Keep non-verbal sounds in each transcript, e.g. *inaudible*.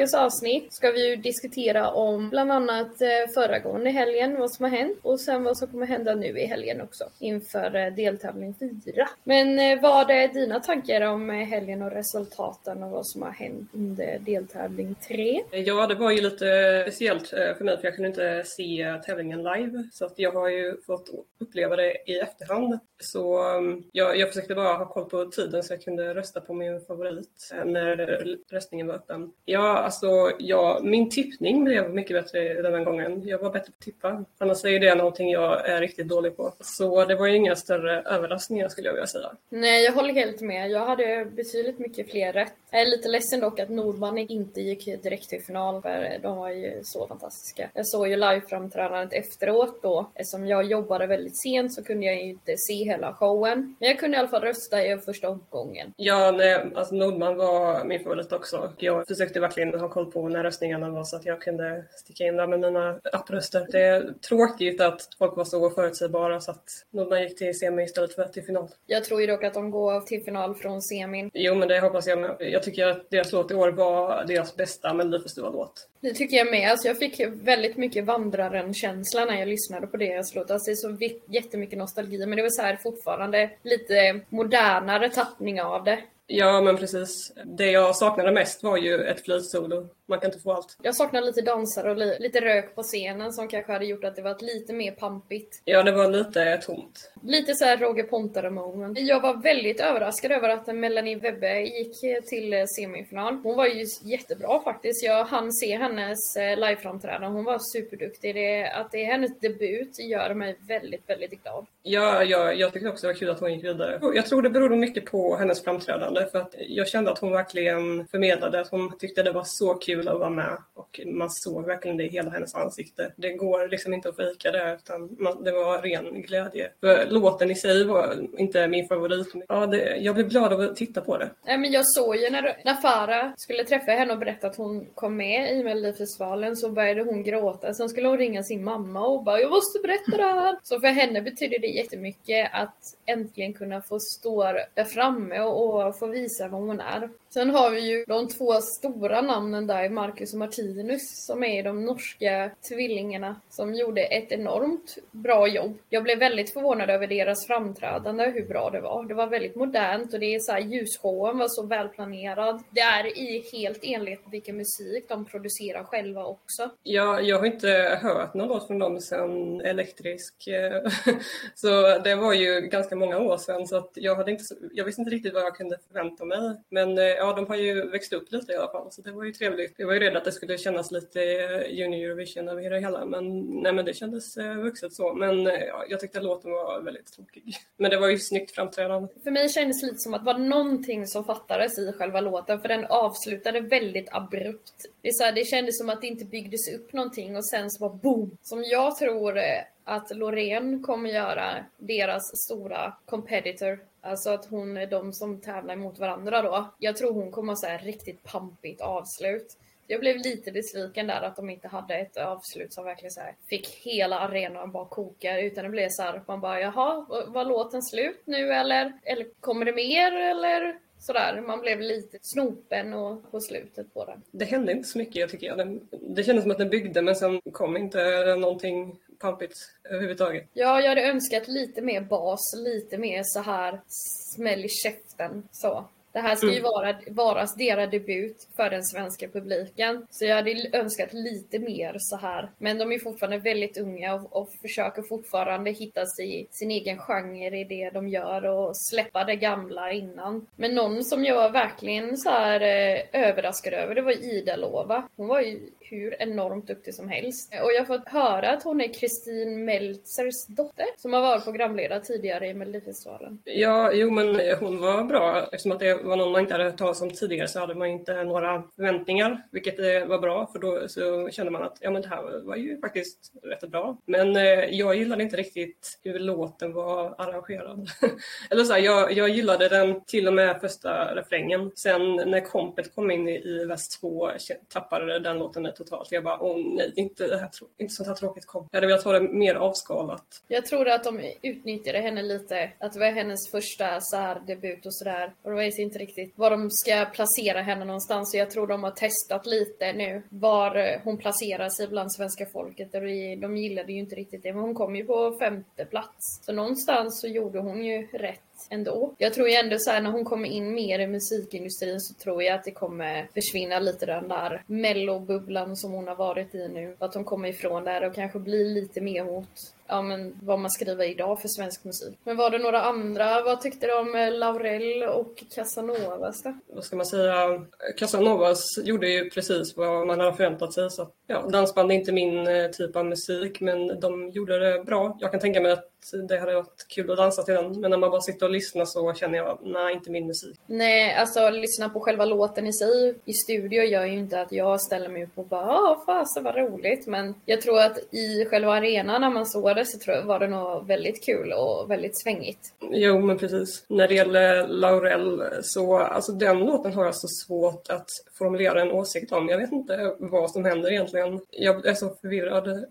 dagens avsnitt ska vi ju diskutera om bland annat eh, föregående helgen, vad som har hänt och sen vad som kommer hända nu i helgen också inför eh, deltävling 4. Men eh, vad är dina tankar om helgen och resultaten och vad som har hänt under deltävling 3? Ja, det var ju lite speciellt för mig för jag kunde inte se tävlingen live så att jag har ju fått uppleva det i efterhand. Så mm, jag, jag försökte bara ha koll på tiden så jag kunde rösta på min favorit när röstningen var öppen. Ja, alltså ja, min tippning blev mycket bättre den här gången. Jag var bättre på att tippa. Annars är det någonting jag är riktigt dålig på. Så det var ju inga större överraskningar skulle jag vilja säga. Nej, jag håller helt med. Jag hade betydligt mycket fler rätt. Jag är lite ledsen dock att Nordman inte gick direkt till final för de var ju så fantastiska. Jag såg ju liveframträdandet efteråt då. Eftersom jag jobbade väldigt sent så kunde jag inte se hela showen. Men jag kunde i alla fall rösta i första omgången. Ja, nej, alltså Nordman var min favorit också. Jag försökte verkligen ha koll på när röstningarna var så att jag kunde sticka in där med mina appröster. Det är tråkigt att folk var så förutsägbara så att Nordman gick till semi istället för till final. Jag tror ju dock att de går till final från semin. Jo, men det hoppas jag med. Jag tycker att deras låt i år var deras bästa Melodifestivallåt. Det tycker jag med. Alltså jag fick väldigt mycket Vandraren-känsla när jag lyssnade på deras låt. Alltså det är så jättemycket nostalgi, men det var så här fortfarande lite modernare tappning av det. Ja, men precis. Det jag saknade mest var ju ett flutsolo. Man kan inte få allt. Jag saknade lite dansare och li lite rök på scenen som kanske hade gjort att det var lite mer pampigt. Ja, det var lite tomt. Lite så här Roger Pontare moment. Jag var väldigt överraskad över att Melanie Webbe gick till semifinal. Hon var ju jättebra faktiskt. Jag hann se hennes eh, liveframträdande. Hon var superduktig. Det, att det är hennes debut gör mig väldigt, väldigt glad. Ja, ja jag tyckte också det var kul att hon gick vidare. Jag tror det berodde mycket på hennes framträdande för att jag kände att hon verkligen förmedlade att hon tyckte det var så kul att vara med och man såg verkligen det i hela hennes ansikte. Det går liksom inte att fejka det utan man, det var ren glädje. För låten i sig var inte min favorit. Ja, det, jag blev glad av att titta på det. Ja, men jag såg ju när, när Farah skulle träffa henne och berätta att hon kom med i Melodifestivalen så började hon gråta. Sen skulle hon ringa sin mamma och bara “Jag måste berätta det här”. Så för henne betyder det jättemycket att äntligen kunna få stå där framme och, och få visa vad hon är. Sen har vi ju de två stora namnen där, Marcus och Martinus, som är de norska tvillingarna som gjorde ett enormt bra jobb. Jag blev väldigt förvånad över deras framträdande, hur bra det var. Det var väldigt modernt och det är så här, ljusshowen var så välplanerad. Det är i helt enlighet med vilken musik de producerar själva också. Ja, jag har inte hört någon låt från dem sedan Elektrisk. Eh, *laughs* så det var ju ganska många år sedan så att jag, hade inte, jag visste inte riktigt vad jag kunde förvänta mig. Men eh, ja, de har ju växt upp lite i alla fall, så det var ju trevligt. Jag var ju rädd att det skulle kännas lite eh, Junior Eurovision över det hela, men nej, men det kändes eh, vuxet så. Men eh, ja, jag tyckte att låten var väldigt tråkig. Men det var ju snyggt framträdande. För mig kändes det lite som att det var någonting som fattades i själva låten, för den avslutade väldigt abrupt. Det, så här, det kändes som att det inte byggdes upp någonting och sen så bara boom! Som jag tror att Loreen kommer göra deras stora competitor. Alltså att hon är de som tävlar mot varandra då. Jag tror hon kommer ha riktigt pampigt avslut. Jag blev lite besviken där att de inte hade ett avslut som verkligen så fick hela arenan bara koka. Utan det blev så här att man bara jaha, var låten slut nu eller? Eller kommer det mer eller? Sådär, man blev lite snopen och på slutet på den. Det hände inte så mycket tycker jag. Det kändes som att den byggde men sen kom inte någonting pampigt överhuvudtaget. Ja, jag hade önskat lite mer bas, lite mer så här smäll i käften så. Det här ska ju mm. vara, vara deras debut för den svenska publiken. Så jag hade önskat lite mer så här. Men de är fortfarande väldigt unga och, och försöker fortfarande hitta sig, sin egen genre i det de gör och släppa det gamla innan. Men någon som jag var verkligen så här eh, överraskad över, det var Ida Lova. Hon var ju hur enormt duktig som helst. Och jag har fått höra att hon är Kristin Meltzers dotter som har varit programledare tidigare i Melodifestivalen. Ja, jo men hon var bra. Eftersom att det var någon man inte hade hört talas om tidigare så hade man inte några förväntningar, vilket eh, var bra för då så kände man att ja men det här var ju faktiskt rätt bra. Men eh, jag gillade inte riktigt hur låten var arrangerad. *laughs* Eller så här, jag, jag gillade den till och med första refrängen. Sen när kompet kom in i, i vers 2 tappade den låten totalt. Jag bara, åh nej, inte, det här, inte sånt här tråkigt kom. Jag hade velat ha det mer avskalat. Jag tror att de utnyttjade henne lite. Att det var hennes första så här debut och sådär. Och det var i sin inte riktigt var de ska placera henne någonstans. Så jag tror de har testat lite nu var eh, hon placerar sig bland svenska folket. De gillade ju inte riktigt det, men hon kom ju på femte plats. Så någonstans så gjorde hon ju rätt ändå. Jag tror ju ändå så här, när hon kommer in mer i musikindustrin så tror jag att det kommer försvinna lite den där mellobubblan som hon har varit i nu. Att hon kommer ifrån där och kanske blir lite mer mot ja, men vad man skriver idag för svensk musik. Men var det några andra, vad tyckte du om eh, Laurel och Casanovas då? Vad ska man säga? Casanovas gjorde ju precis vad man hade förväntat sig. Så, ja, dansband är inte min eh, typ av musik men de gjorde det bra. Jag kan tänka mig att det hade varit kul att dansa till den. Men när man bara sitter och lyssnar så känner jag, nej inte min musik. Nej, alltså lyssna på själva låten i sig i studio gör ju inte att jag ställer mig upp och bara, ja fasen vad roligt. Men jag tror att i själva arenan när man såg det så tror jag var det nog väldigt kul och väldigt svängigt. Jo men precis. När det gäller Laurel så, alltså den låten har jag så svårt att formulera en åsikt om. Jag vet inte vad som händer egentligen. Jag är så förvirrad. *laughs*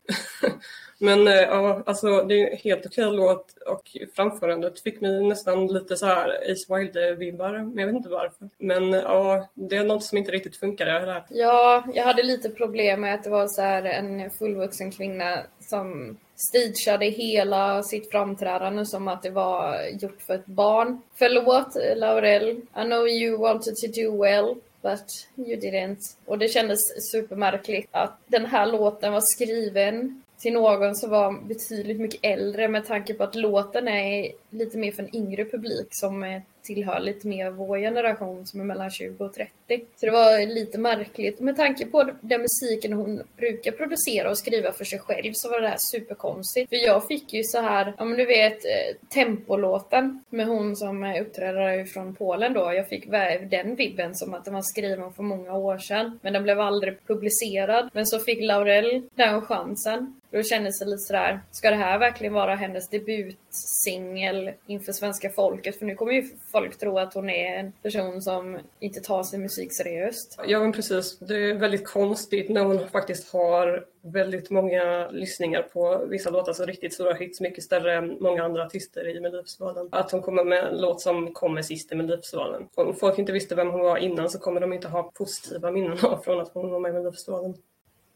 Men eh, ja, alltså det är en helt okej låt och framförandet fick mig nästan lite så här Ace Wilde-vibbar, men jag vet inte varför. Men ja, det är något som inte riktigt funkade där. Ja, jag hade lite problem med att det var så här en fullvuxen kvinna som stageade hela sitt framträdande som att det var gjort för ett barn. Förlåt Laurel, I know you wanted to do well, but you didn't. Och det kändes supermärkligt att den här låten var skriven till någon som var betydligt mycket äldre med tanke på att låten är lite mer för en yngre publik som tillhör lite mer vår generation som är mellan 20 och 30. Så det var lite märkligt. Med tanke på den musiken hon brukar producera och skriva för sig själv så var det här superkonstigt. För jag fick ju så här, ja men du vet, eh, tempolåten med hon som uppträder från Polen då. Jag fick den vibben som att den var skriven för många år sedan. Men den blev aldrig publicerad. Men så fick Laurel den chansen. Då kändes det lite sådär, ska det här verkligen vara hennes debutsingel inför svenska folket? För nu kommer ju folk tro att hon är en person som inte tar sin musik seriöst. Ja men precis, det är väldigt konstigt när hon faktiskt har väldigt många lyssningar på vissa låtar, så riktigt stora hits, mycket större än många andra artister i Melodifestivalen. Att hon kommer med en låt som kommer sist i Melodifestivalen. Om folk inte visste vem hon var innan så kommer de inte ha positiva minnen *laughs* från att hon var med i Melodifestivalen.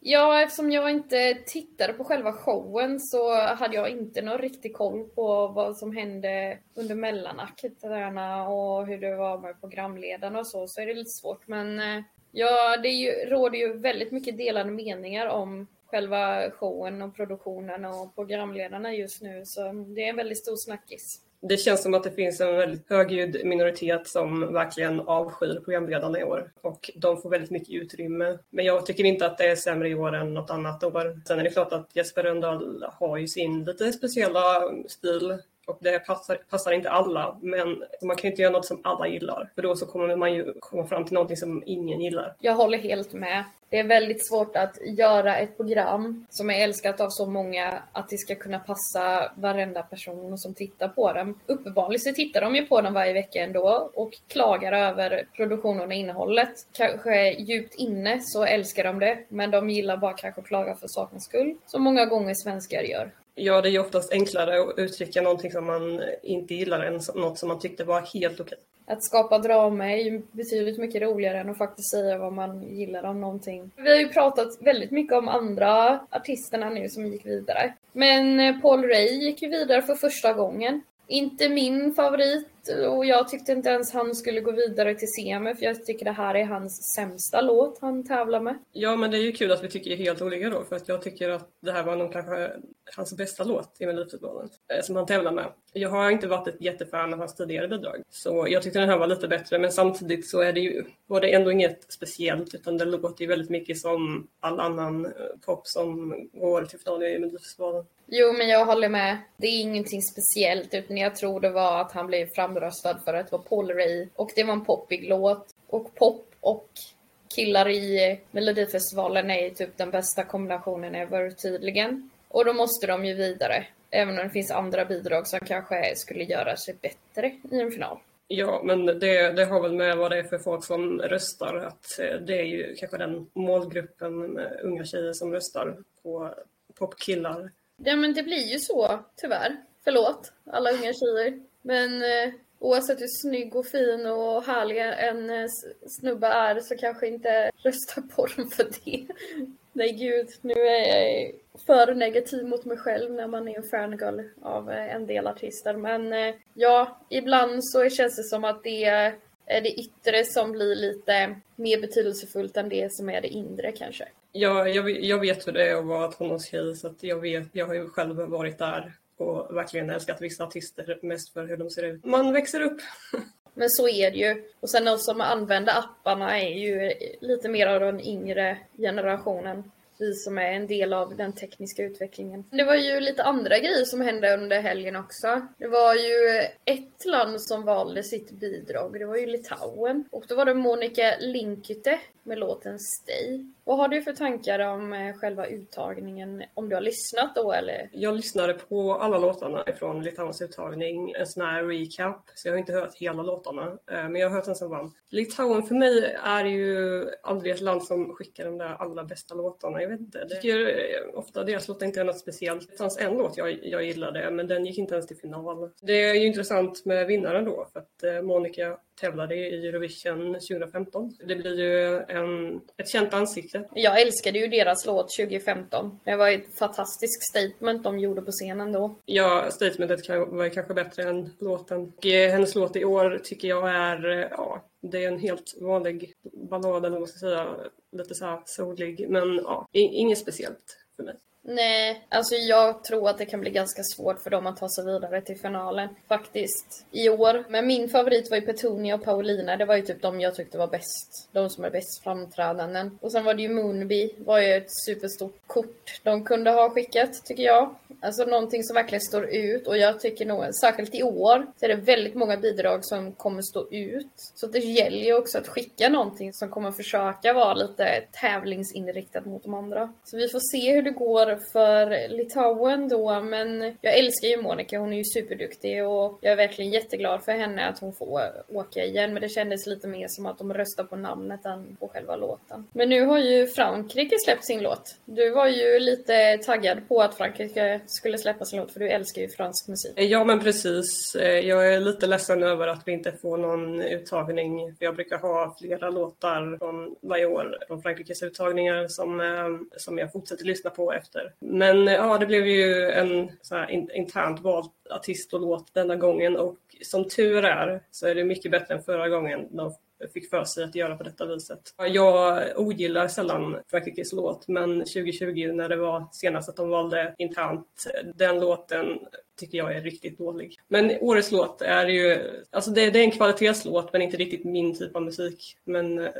Ja, eftersom jag inte tittade på själva showen så hade jag inte någon riktig koll på vad som hände under mellanakterna och hur det var med programledarna och så, så är det lite svårt. Men eh, ja, det ju, råder ju väldigt mycket delade meningar om själva showen och produktionen och programledarna just nu, så det är en väldigt stor snackis det känns som att det finns en väldigt högljudd minoritet som verkligen avskyr programledarna i år och de får väldigt mycket utrymme. Men jag tycker inte att det är sämre i år än något annat år. Sen är det klart att Jesper Rönndahl har ju sin lite speciella stil och det passar, passar, inte alla, men man kan ju inte göra något som alla gillar. För då så kommer man ju komma fram till någonting som ingen gillar. Jag håller helt med. Det är väldigt svårt att göra ett program som är älskat av så många att det ska kunna passa varenda person som tittar på den. Uppenbarligen så tittar de ju på den varje vecka ändå och klagar över produktionen och innehållet. Kanske djupt inne så älskar de det, men de gillar bara kanske att klaga för sakens skull. Som många gånger svenskar gör. Ja, det är ju oftast enklare att uttrycka någonting som man inte gillar än något som man tyckte var helt okej. Att skapa drama är ju betydligt mycket roligare än att faktiskt säga vad man gillar om någonting. Vi har ju pratat väldigt mycket om andra artisterna nu som gick vidare. Men eh, Paul Ray gick ju vidare för första gången. Inte min favorit och jag tyckte inte ens han skulle gå vidare till semi för jag tycker det här är hans sämsta låt han tävlar med. Ja men det är ju kul att vi tycker helt olika då för att jag tycker att det här var nog kanske hans bästa låt i Melodifestivalen eh, som han tävlar med. Jag har inte varit ett jättefan av hans tidigare bidrag så jag tyckte den här var lite bättre men samtidigt så är det ju var det ändå inget speciellt utan det låter ju väldigt mycket som all annan eh, pop som går till final i Melodifestivalen. Jo, men jag håller med. Det är ingenting speciellt, utan jag tror det var att han blev framröstad för att vara Paul Ray. Och det var en poppig låt. Och pop och killar i Melodifestivalen är typ den bästa kombinationen ever tydligen. Och då måste de ju vidare. Även om det finns andra bidrag som kanske skulle göra sig bättre i en final. Ja, men det, det har väl med vad det är för folk som röstar. Att eh, det är ju kanske den målgruppen med unga tjejer som röstar på popkillar Ja men det blir ju så, tyvärr. Förlåt, alla unga tjejer. Men, eh, oavsett hur snygg och fin och härlig en eh, snubbe är så kanske inte rösta på dem för det. Nej gud, nu är jag för negativ mot mig själv när man är en fangirl av eh, en del artister. Men eh, ja, ibland så känns det som att det är det yttre som blir lite mer betydelsefullt än det som är det inre kanske. Ja, jag, jag vet hur det är att vara tonårstjej så att jag, vet, jag har ju själv varit där och verkligen älskat vissa artister mest för hur de ser ut. Man växer upp. *laughs* Men så är det ju. Och sen de som använder apparna är ju lite mer av den yngre generationen vi som är en del av den tekniska utvecklingen. Det var ju lite andra grejer som hände under helgen också. Det var ju ett land som valde sitt bidrag, det var ju Litauen. Och då var det Monica Linkyte med låten Stay. Vad har du för tankar om eh, själva uttagningen? Om du har lyssnat då eller? Jag lyssnade på alla låtarna från Litauens uttagning, en sån här recap. Så jag har inte hört hela låtarna, eh, men jag har hört den som vann. Litauen för mig är ju aldrig ett land som skickar de där allra bästa låtarna. Jag vet inte, jag tycker eh, ofta deras låtar inte är något speciellt. Det fanns en låt jag, jag gillade, men den gick inte ens till final. Det är ju intressant med vinnaren då, för att Monica tävlade i Eurovision 2015. Det blir ju en, ett känt ansikte. Jag älskade ju deras låt 2015. Det var ett fantastiskt statement de gjorde på scenen då. Ja, statementet var kanske bättre än låten. Och eh, hennes låt i år tycker jag är, eh, ja, det är en helt vanlig ballad eller vad man ska säga. Lite så här solig, men ja, inget speciellt för mig. Nej, alltså jag tror att det kan bli ganska svårt för dem att ta sig vidare till finalen. Faktiskt. I år. Men min favorit var ju Petunia och Paulina. Det var ju typ de jag tyckte var bäst. De som är bäst framträdanden. Och sen var det ju Moonby. var ju ett superstort kort de kunde ha skickat, tycker jag. Alltså någonting som verkligen står ut. Och jag tycker nog, särskilt i år, så är det väldigt många bidrag som kommer stå ut. Så det gäller ju också att skicka någonting som kommer försöka vara lite tävlingsinriktat mot de andra. Så vi får se hur det går för Litauen då, men jag älskar ju Monica. Hon är ju superduktig och jag är verkligen jätteglad för henne att hon får åka igen. Men det kändes lite mer som att de röstar på namnet än på själva låten. Men nu har ju Frankrike släppt sin låt. Du var ju lite taggad på att Frankrike skulle släppa sin låt, för du älskar ju fransk musik. Ja, men precis. Eh, jag är lite ledsen över att vi inte får någon uttagning. Jag brukar ha flera låtar från varje år från Frankrikes uttagningar som, eh, som jag fortsätter lyssna på efter låter. Men eh, ja, det blev ju en så här, internt vald artist och låt denna gången och som tur är så är det mycket bättre än förra gången de fick för sig att göra på detta viset. Jag ogillar sällan Frankrikes låt men 2020 när det var senast att de valde internt, den låten tycker jag är riktigt dålig. Men årets låt är ju, alltså det, det är en kvalitetslåt men inte riktigt min typ av musik. Men eh,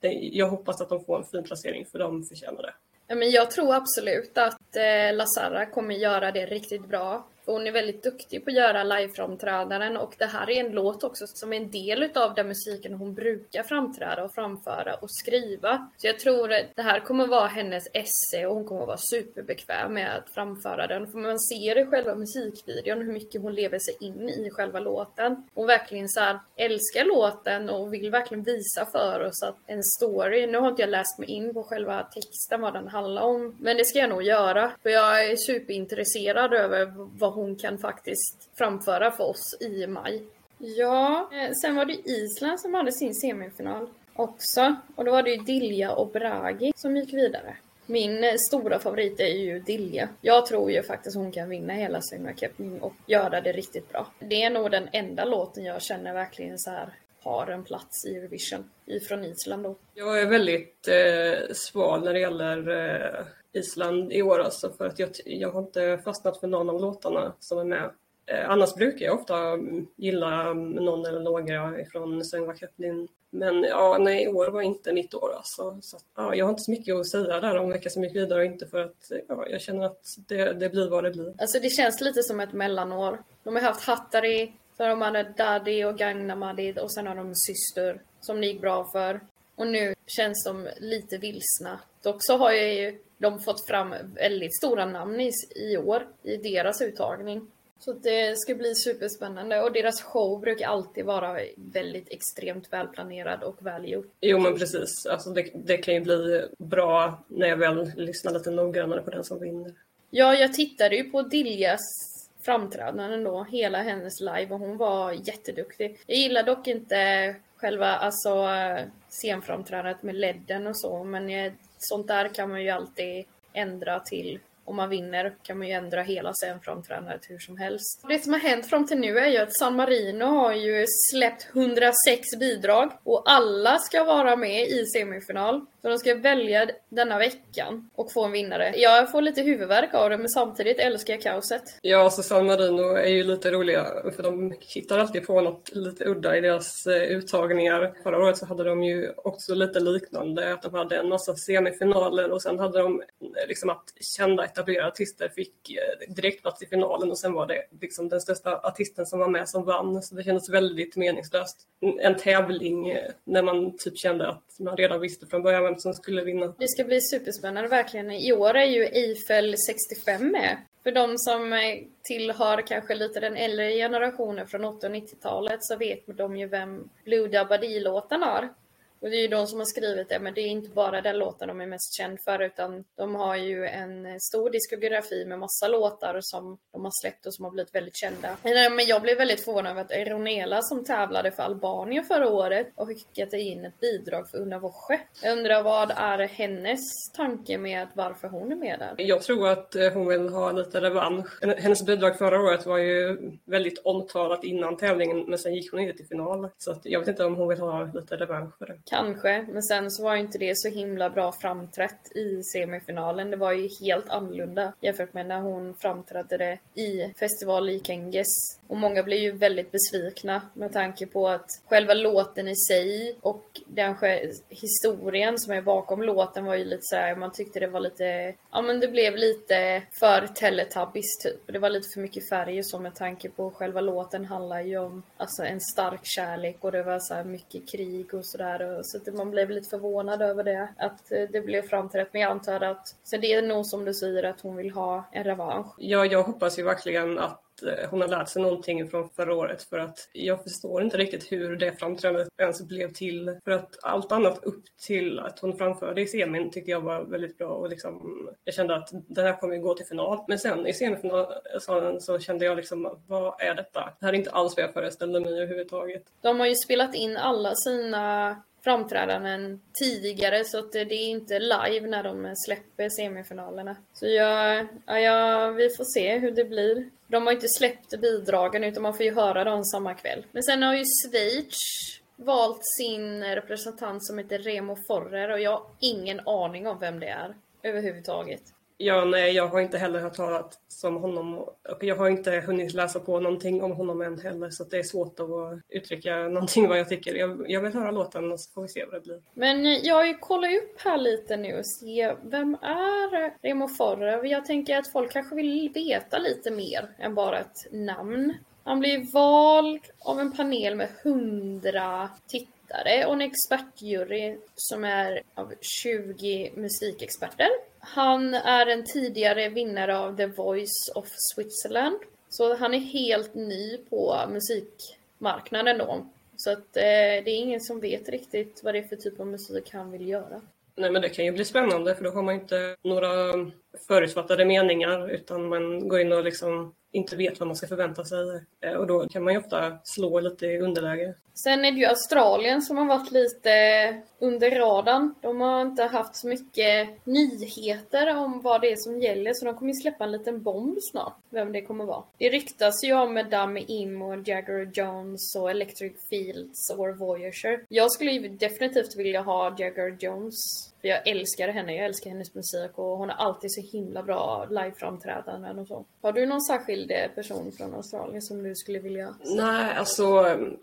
det, jag hoppas att de får en fin placering för de förtjänar det. Men jag tror absolut att eh, Lazara kommer göra det riktigt bra. Hon är väldigt duktig på att göra liveframträdanden och det här är en låt också som är en del utav den musiken hon brukar framträda och framföra och skriva. Så jag tror att det här kommer vara hennes esse och hon kommer vara superbekväm med att framföra den. För man ser i själva musikvideon hur mycket hon lever sig in i själva låten. Hon verkligen så här, älskar låten och vill verkligen visa för oss att en story, nu har inte jag läst mig in på själva texten vad den handlar om, men det ska jag nog göra. För jag är superintresserad över vad hon hon kan faktiskt framföra för oss i maj. Ja, eh, sen var det Island som hade sin semifinal också. Och då var det ju Dilja och Bragi som gick vidare. Min eh, stora favorit är ju Dilja. Jag tror ju faktiskt hon kan vinna hela Söndagscupen och göra det riktigt bra. Det är nog den enda låten jag känner verkligen så här har en plats i Eurovision ifrån Island då. Jag är väldigt eh, sval när det gäller eh, Island i år alltså för att jag, jag har inte fastnat för någon av låtarna som är med. Eh, annars brukar jag ofta mm, gilla mm, någon eller några ifrån Söngvaköppnin. Men ja, nej, i år var inte mitt år alltså. Så, ja, jag har inte så mycket att säga där om vilka som gick vidare och inte för att ja, jag känner att det, det blir vad det blir. Alltså det känns lite som ett mellanår. De har haft Hattari, så de hade Daddy och Gagnamadid och sen har de Syster som det gick bra för. Och nu känns de lite vilsna. Dock så har ju de fått fram väldigt stora namn i, i år i deras uttagning. Så det ska bli superspännande och deras show brukar alltid vara väldigt extremt välplanerad och välgjord. Jo men precis, alltså det, det kan ju bli bra när jag väl lyssnar lite noggrannare på den som vinner. Ja, jag tittade ju på Diljas framträdanden då, hela hennes live och hon var jätteduktig. Jag gillar dock inte själva alltså scenframträdandet med ledden och så men eh, sånt där kan man ju alltid ändra till om man vinner kan man ju ändra hela sen från tränare till hur som helst. Det som har hänt fram till nu är ju att San Marino har ju släppt 106 bidrag och alla ska vara med i semifinal. Så de ska välja denna veckan och få en vinnare. Jag får lite huvudvärk av det men samtidigt älskar jag kaoset. Ja, alltså San Marino är ju lite roliga för de hittar alltid på något lite udda i deras eh, uttagningar. Förra året så hade de ju också lite liknande, att de hade en massa semifinaler och sen hade de liksom att kända etablerade artister fick eh, direkt direktplats i finalen och sen var det liksom den största artisten som var med som vann. Så det kändes väldigt meningslöst. En tävling eh, när man typ kände att man redan visste från början vem som skulle vinna. Det ska bli superspännande verkligen. I år är ju Eiffel 65 med. För de som eh, tillhör kanske lite den äldre generationen från 80 och 90-talet så vet de ju vem Blue Dabadi-låten är. Och det är ju de som har skrivit det, men det är inte bara den låten de är mest känd för, utan de har ju en eh, stor diskografi med massa låtar som de har släppt och som har blivit väldigt kända. Men eh, jag blev väldigt förvånad över att Ronela som tävlade för Albanien förra året och skickade in ett bidrag för Una Voce. Jag undrar vad är hennes tanke med varför hon är med där? Jag tror att eh, hon vill ha lite revansch. Hennes bidrag förra året var ju väldigt omtalat innan tävlingen, men sen gick hon inte till final. Så jag vet inte om hon vill ha lite revansch för det. Kanske, men sen så var inte det så himla bra framträtt i semifinalen. Det var ju helt annorlunda jämfört med när hon framträdde det i festival i Kenges. Och många blev ju väldigt besvikna med tanke på att själva låten i sig och den historien som är bakom låten var ju lite så här, man tyckte det var lite, ja men det blev lite för Teletubbies typ. Det var lite för mycket färg och så med tanke på själva låten handlar ju om alltså en stark kärlek och det var så här mycket krig och sådär så att man blev lite förvånad över det, att eh, det blev framträtt. Men jag antar att, så det är nog som du säger att hon vill ha en revansch. Ja, jag hoppas ju verkligen att Eh, hon har lärt sig någonting från förra året för att jag förstår inte riktigt hur det framträdandet ens blev till. För att allt annat upp till att hon framförde i semin tyckte jag var väldigt bra och liksom, jag kände att den här kommer gå till final. Men sen i semifinalen så kände jag liksom, vad är detta? Det här är inte alls vad jag föreställde mig överhuvudtaget. De har ju spelat in alla sina framträdanden tidigare så att det är inte live när de släpper semifinalerna. Så jag, ja, vi får se hur det blir. De har inte släppt bidragen utan man får ju höra dem samma kväll. Men sen har ju Schweiz valt sin representant som heter Remo Forrer och jag har ingen aning om vem det är överhuvudtaget. Ja, nej, jag har inte heller hört talat om honom och jag har inte hunnit läsa på någonting om honom än heller så det är svårt att uttrycka någonting vad jag tycker. Jag, jag vill höra låten och så får vi se vad det blir. Men jag kollar upp här lite nu och se vem är Remo Forre? Jag tänker att folk kanske vill veta lite mer än bara ett namn. Han blir vald av en panel med hundra tittare och en expertjury som är av 20 musikexperter. Han är en tidigare vinnare av The Voice of Switzerland. Så han är helt ny på musikmarknaden då. Så att eh, det är ingen som vet riktigt vad det är för typ av musik han vill göra. Nej men det kan ju bli spännande för då har man inte några förutfattade meningar utan man går in och liksom inte vet vad man ska förvänta sig. Eh, och då kan man ju ofta slå lite i underläge. Sen är det ju Australien som har varit lite under radarn. De har inte haft så mycket nyheter om vad det är som gäller så de kommer ju släppa en liten bomb snart. Vem det kommer vara. Det ryktas ju om Madame Im och Jagger Jones och Electric Fields och Voyager. Jag skulle ju definitivt vilja ha Jagger Jones för jag älskar henne, jag älskar hennes musik och hon har alltid så himla bra liveframträdanden och så. Har du någon särskild eh, person från Australien som du skulle vilja? Nej, alltså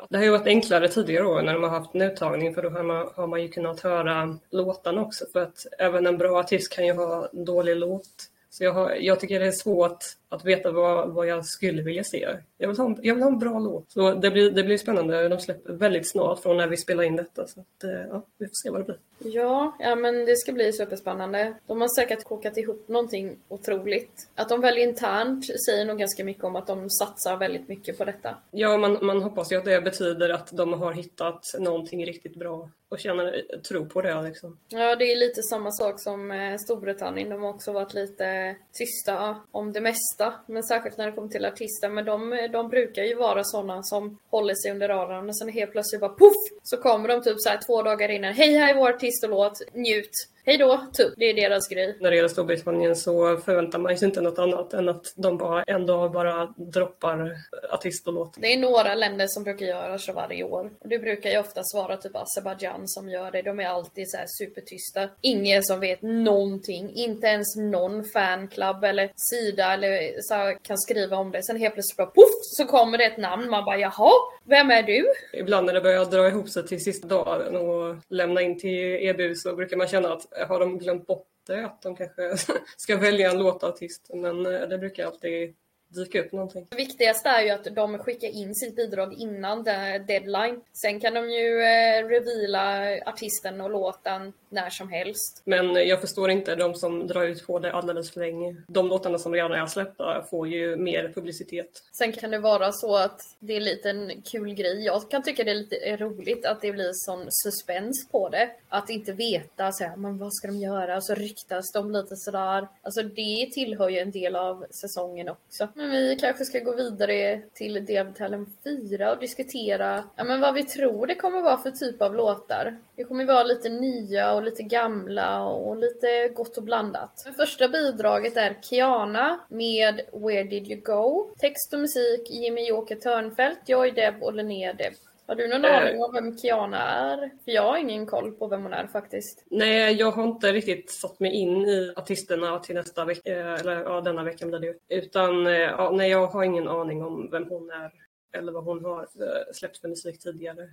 det har ju varit enklare tidigare år när de har haft en uttagning för då har man, har man ju kunnat höra låtarna också för att även en bra artist kan ju ha en dålig låt. Så jag, har, jag tycker det är svårt att veta vad, vad jag skulle vilja se. Jag vill, ha, jag vill ha en bra låt. Så det blir, det blir spännande. De släpper väldigt snart från när vi spelar in detta. Så att, eh, ja, vi får se vad det blir. Ja, ja, men det ska bli superspännande. De har säkert kokat ihop någonting otroligt. Att de väljer internt säger nog ganska mycket om att de satsar väldigt mycket på detta. Ja, man, man hoppas ju att det betyder att de har hittat någonting riktigt bra och känner tro på det liksom. Ja, det är lite samma sak som eh, Storbritannien. De har också varit lite tysta om det mesta flesta, men särskilt när det kommer till artister. Men de, de brukar ju vara sådana som håller sig under radarn och sen helt plötsligt bara poff! Så kommer de typ så här två dagar innan. Hej, här är vår artist och låt, njut! Hej då, typ. Det är deras grej. När det gäller Storbritannien så förväntar man sig inte något annat än att de bara en dag bara droppar artist och låt. Det är några länder som brukar göra så varje år. Och det brukar ju oftast vara typ Azerbaijan som gör det. De är alltid så supertysta. Ingen som vet någonting. Inte ens någon fanclub eller sida eller så kan skriva om det. Sen helt plötsligt bara poff så kommer det ett namn. Man bara jaha, vem är du? Ibland när det börjar dra ihop sig till sista dagen och lämna in till EBU så brukar man känna att har de glömt bort det? Att de kanske *laughs* ska välja en låtartist. Men eh, det brukar alltid dyka upp någonting. Det viktigaste är ju att de skickar in sitt bidrag innan deadline. Sen kan de ju eh, reveala artisten och låten när som helst. Men jag förstår inte de som drar ut på det alldeles för länge. De låtarna som redan är släppta får ju mer publicitet. Sen kan det vara så att det är lite en kul grej. Jag kan tycka det är lite roligt att det blir sån suspens på det. Att inte veta så här, men vad ska de göra? Och så ryktas de lite sådär. Alltså det tillhör ju en del av säsongen också. Men vi kanske ska gå vidare till deltävling 4 och diskutera ja, men vad vi tror det kommer vara för typ av låtar. Det kommer vara lite nya och lite gamla och lite gott och blandat. Det första bidraget är Kiana med Where Did You Go? Text och musik Jimmy Joker Törnfeldt, Joy Deb och Linnea Deb. Har du någon äh, aning om vem Kiana är? För jag har ingen koll på vem hon är faktiskt. Nej, jag har inte riktigt satt mig in i artisterna till nästa vecka, eller ja, denna vecka blir det Utan, eh, ja, nej, jag har ingen aning om vem hon är eller vad hon har eh, släppt för musik tidigare.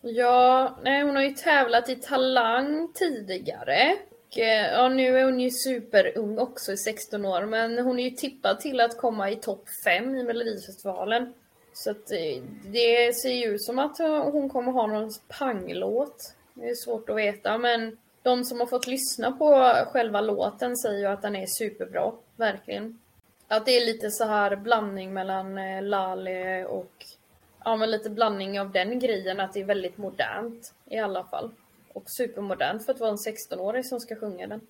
Ja, nej hon har ju tävlat i Talang tidigare. Och, eh, ja, nu är hon ju superung också, i 16 år, men hon är ju tippad till att komma i topp 5 i Melodifestivalen. Så att eh, det ser ju ut som att hon kommer ha någon panglåt. Det är svårt att veta, men de som har fått lyssna på själva låten säger ju att den är superbra, verkligen. Att det är lite så här blandning mellan eh, Lale och ja, men lite blandning av den grejen att det är väldigt modernt i alla fall. Och supermodernt för att vara en 16-åring som ska sjunga den.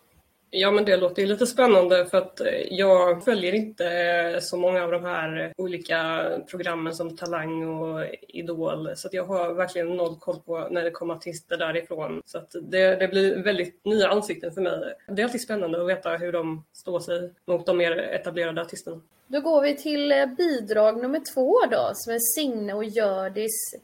Ja men det låter ju lite spännande för att eh, jag följer inte eh, så många av de här olika programmen som Talang och Idol så att jag har verkligen noll koll på när det kommer artister därifrån. Så att det, det blir väldigt nya ansikten för mig. Det är alltid spännande att veta hur de står sig mot de mer etablerade artisterna. Då går vi till eh, bidrag nummer två då som är Signe och Hjördis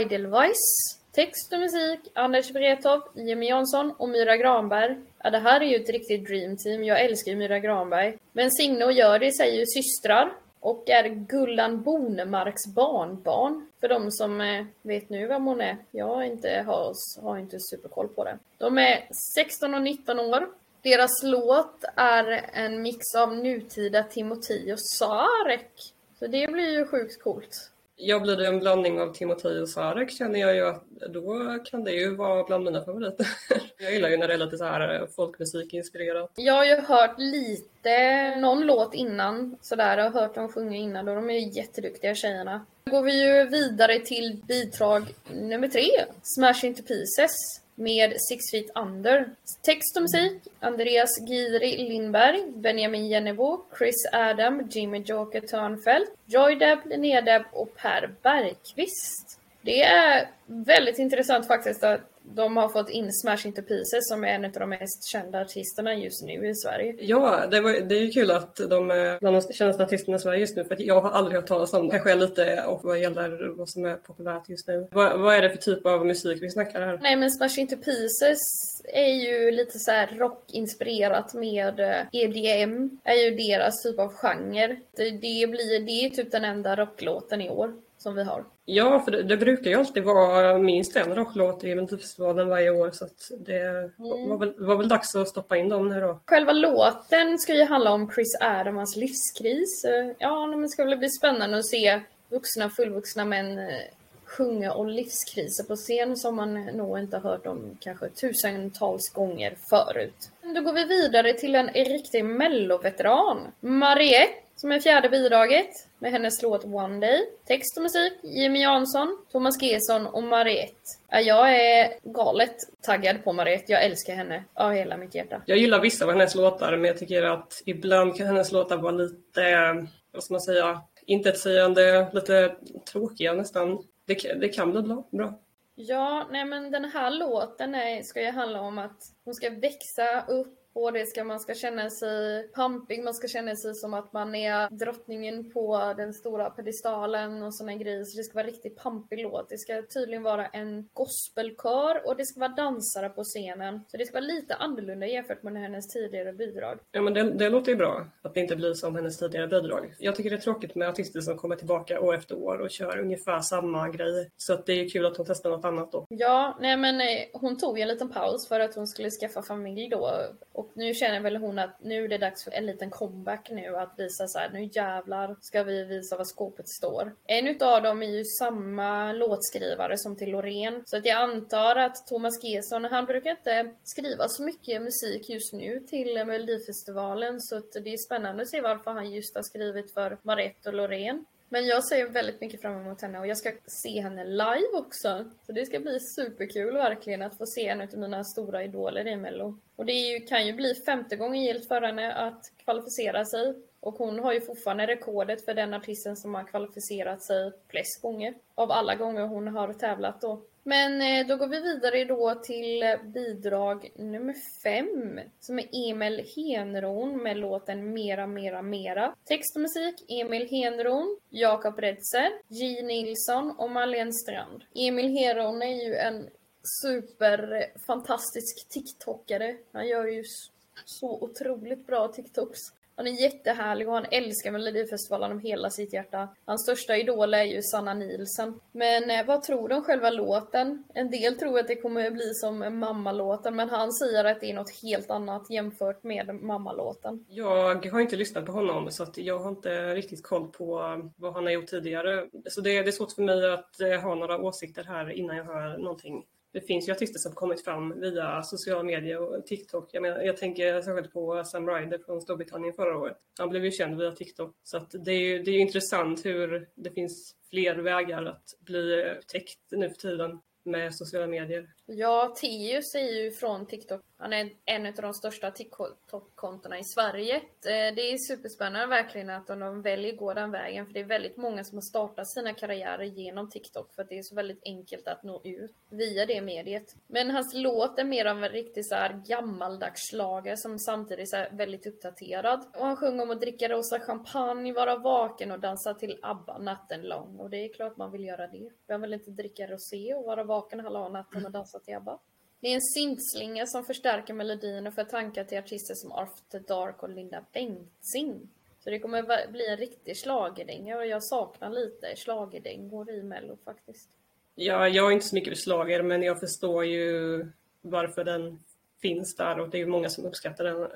Idolvice. Text och musik Anders Wrethov, Jimmy Jansson och Myra Granberg. Ja, det här är ju ett riktigt dreamteam. Jag älskar ju Myra Granberg. Men Signe och Hjördis är ju systrar och är Gullan Bonemarks barnbarn. För de som eh, vet nu vem hon är. Jag inte har, har inte superkoll på det. De är 16 och 19 år. Deras låt är en mix av nutida Timothy och Sarek. Så det blir ju sjukt coolt. Ja, blir det en blandning av Timotej och Sarek känner jag ju att då kan det ju vara bland mina favoriter. *laughs* jag gillar ju när det är lite så här eh, folkmusikinspirerat. Jag har ju hört lite, någon låt innan sådär, jag har hört dem sjunga innan och de är ju jätteduktiga tjejerna. Då går vi ju vidare till bidrag nummer tre, Smash Into Pieces med Six Feet Under. Text och musik Andreas Giri Lindberg, Benjamin Jennebo, Chris Adam, Jimmy Joker Törnfeldt, Joy Deb, Linnea Deb och Per Bergqvist. Det är väldigt intressant faktiskt att de har fått in Smash Into Pieces som är en av de mest kända artisterna just nu i Sverige. Ja, det, var, det är ju kul att de är bland de kändaste artisterna i Sverige just nu för jag har aldrig hört talas om det. Kanske lite och vad gäller vad som är populärt just nu. Vad, vad är det för typ av musik vi snackar här? Nej men Smash Into Pieces är ju lite så här rockinspirerat med EDM, är ju deras typ av genre. Det, det, blir, det är typ den enda rocklåten i år som vi har. Ja, för det, det brukar ju alltid vara minst en rocklåt i Melodifestivalen varje år så att det mm. var, väl, var väl dags att stoppa in dem nu då. Själva låten ska ju handla om Chris Adams livskris. Ja, men det ska väl bli spännande att se vuxna, fullvuxna män eh, sjunga om livskriser på scen som man nog inte har hört om kanske tusentals gånger förut. Då går vi vidare till en riktig melloveteran. Mariette som är fjärde bidraget med hennes låt One Day. Text och musik Jimmy Jansson, Thomas Gesson och Mariette. Jag är galet taggad på Mariette. Jag älskar henne av hela mitt hjärta. Jag gillar vissa av hennes låtar men jag tycker att ibland kan hennes låtar vara lite, vad ska man säga, intetsägande, lite tråkiga nästan. Det, det kan bli bra. Ja, nej men den här låten är, ska ju handla om att hon ska växa upp och det ska, man ska känna sig pampig, man ska känna sig som att man är drottningen på den stora pedestalen och såna grejer. Så det ska vara riktigt pampig låt. Det ska tydligen vara en gospelkör och det ska vara dansare på scenen. Så det ska vara lite annorlunda jämfört med hennes tidigare bidrag. Ja men det, det låter ju bra att det inte blir som hennes tidigare bidrag. Jag tycker det är tråkigt med artister som kommer tillbaka år efter år och kör ungefär samma grej. Så att det är kul att hon testar något annat då. Ja, nej men eh, hon tog en liten paus för att hon skulle skaffa familj då och nu känner väl hon att nu är det dags för en liten comeback nu att visa så här, nu jävlar ska vi visa vad skåpet står. En utav dem är ju samma låtskrivare som till Loreen. Så att jag antar att Thomas Gesson, han brukar inte skriva så mycket musik just nu till Melodifestivalen så att det är spännande att se varför han just har skrivit för Marette och Loreen. Men jag ser väldigt mycket fram emot henne och jag ska se henne live också. Så det ska bli superkul verkligen att få se en av mina stora idoler i Mello. Och det ju, kan ju bli femte gången gilt för henne att kvalificera sig. Och hon har ju fortfarande rekordet för den artisten som har kvalificerat sig flest gånger. Av alla gånger hon har tävlat då. Men eh, då går vi vidare då till bidrag nummer fem som är Emil Henron med låten Mera Mera Mera. Text och musik Emil Henron, Jakob Redser, J Nilsson och Marlene Strand. Emil Henron är ju en superfantastisk TikTokare. Han gör ju så otroligt bra TikToks. Han är jättehärlig och han älskar Melodifestivalen om hela sitt hjärta. Hans största idol är ju Sanna Nilsen. Men eh, vad tror du om själva låten? En del tror att det kommer bli som mammalåten men han säger att det är något helt annat jämfört med mammalåten. Jag har inte lyssnat på honom så att jag har inte riktigt koll på eh, vad han har gjort tidigare. Så det, det är svårt för mig att eh, ha några åsikter här innan jag hör någonting det finns ju artister som kommit fram via sociala medier och TikTok. Jag, menar, jag tänker särskilt på Sam Ryder från Storbritannien förra året. Han blev ju känd via TikTok. Så att det är ju det är intressant hur det finns fler vägar att bli upptäckt nu för tiden med sociala medier. Ja, Teus är ju från TikTok. Han är en av de största TikTok-kontona i Sverige. Eh, det är superspännande verkligen att de väljer att gå den vägen. För det är väldigt många som har startat sina karriärer genom TikTok. För att det är så väldigt enkelt att nå ut via det mediet. Men hans låt är mer av en riktig så här gammaldags slager som samtidigt är väldigt uppdaterad. Och han sjunger om att dricka rosa champagne, vara vaken och dansa till ABBA natten lång. Och det är klart man vill göra det. Vem vill inte dricka rosé och vara vaken hela natten och dansa till ABBA? Det är en syntslinga som förstärker melodin och för tankar till artister som After Dark och Linda Bengtzing. Så det kommer bli en riktig schlagerdänga och jag saknar lite schlagerdängor i Mello faktiskt. Ja, jag är inte så mycket för slager men jag förstår ju varför den finns där och det är ju många som uppskattar den eh,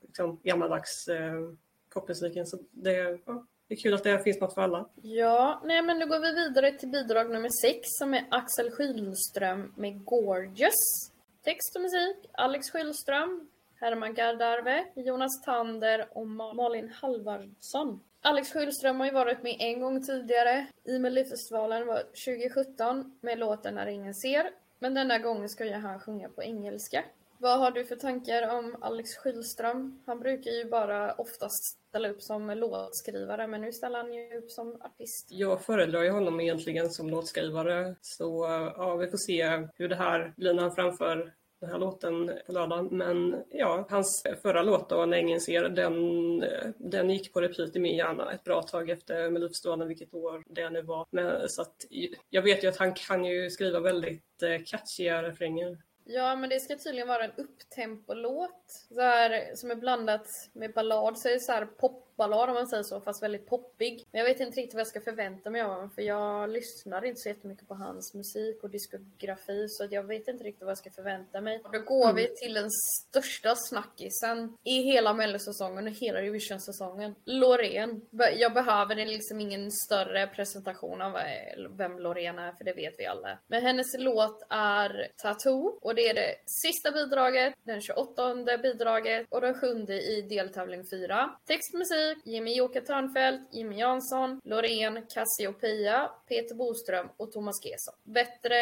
liksom, gammaldags eh, popmusiken. Så det, ja, det är kul att det finns något för alla. Ja, nej men nu går vi vidare till bidrag nummer sex som är Axel Skylström med Gorgeous. Text och musik Alex Skylström, Herman Gardarve, Jonas Tander och Malin Halvardsson. Alex Skylström har ju varit med en gång tidigare i Melodifestivalen var 2017 med låten När ingen ser. Men denna gången ska ju han sjunga på engelska. Vad har du för tankar om Alex Skylström? Han brukar ju bara oftast ställa upp som låtskrivare men nu ställer han ju upp som artist. Jag föredrar ju honom egentligen som låtskrivare så ja, vi får se hur det här blir när han framför den här låten på lördagen. Men ja, hans förra låt då, När ingen ser, den, den gick på repeat i min hjärna ett bra tag efter Melodifestivalen, vilket år det nu var. Men, så att, jag vet ju att han kan ju skriva väldigt eh, catchiga refränger. Ja, men det ska tydligen vara en upptempo-låt. som är blandat med ballad. Så är det så här popballad om man säger så, fast väldigt poppig. Men jag vet inte riktigt vad jag ska förvänta mig av honom, för jag lyssnar inte så jättemycket på hans musik och diskografi, så jag vet inte riktigt vad jag ska förvänta mig. Då går mm. vi till den största snackisen i hela mellosäsongen och hela Eurovision-säsongen. Loreen. Jag behöver liksom ingen större presentation av vem Loreen är, för det vet vi alla. Men hennes låt är Tattoo och det är det sista bidraget, den 28 bidraget och den sjunde i deltävling 4. Text, musik musik, Jimmy Jocke Törnfeldt, Jimmy Jansson, Loreen, Cassiopeia, Peter Boström och Thomas Gesson. Bättre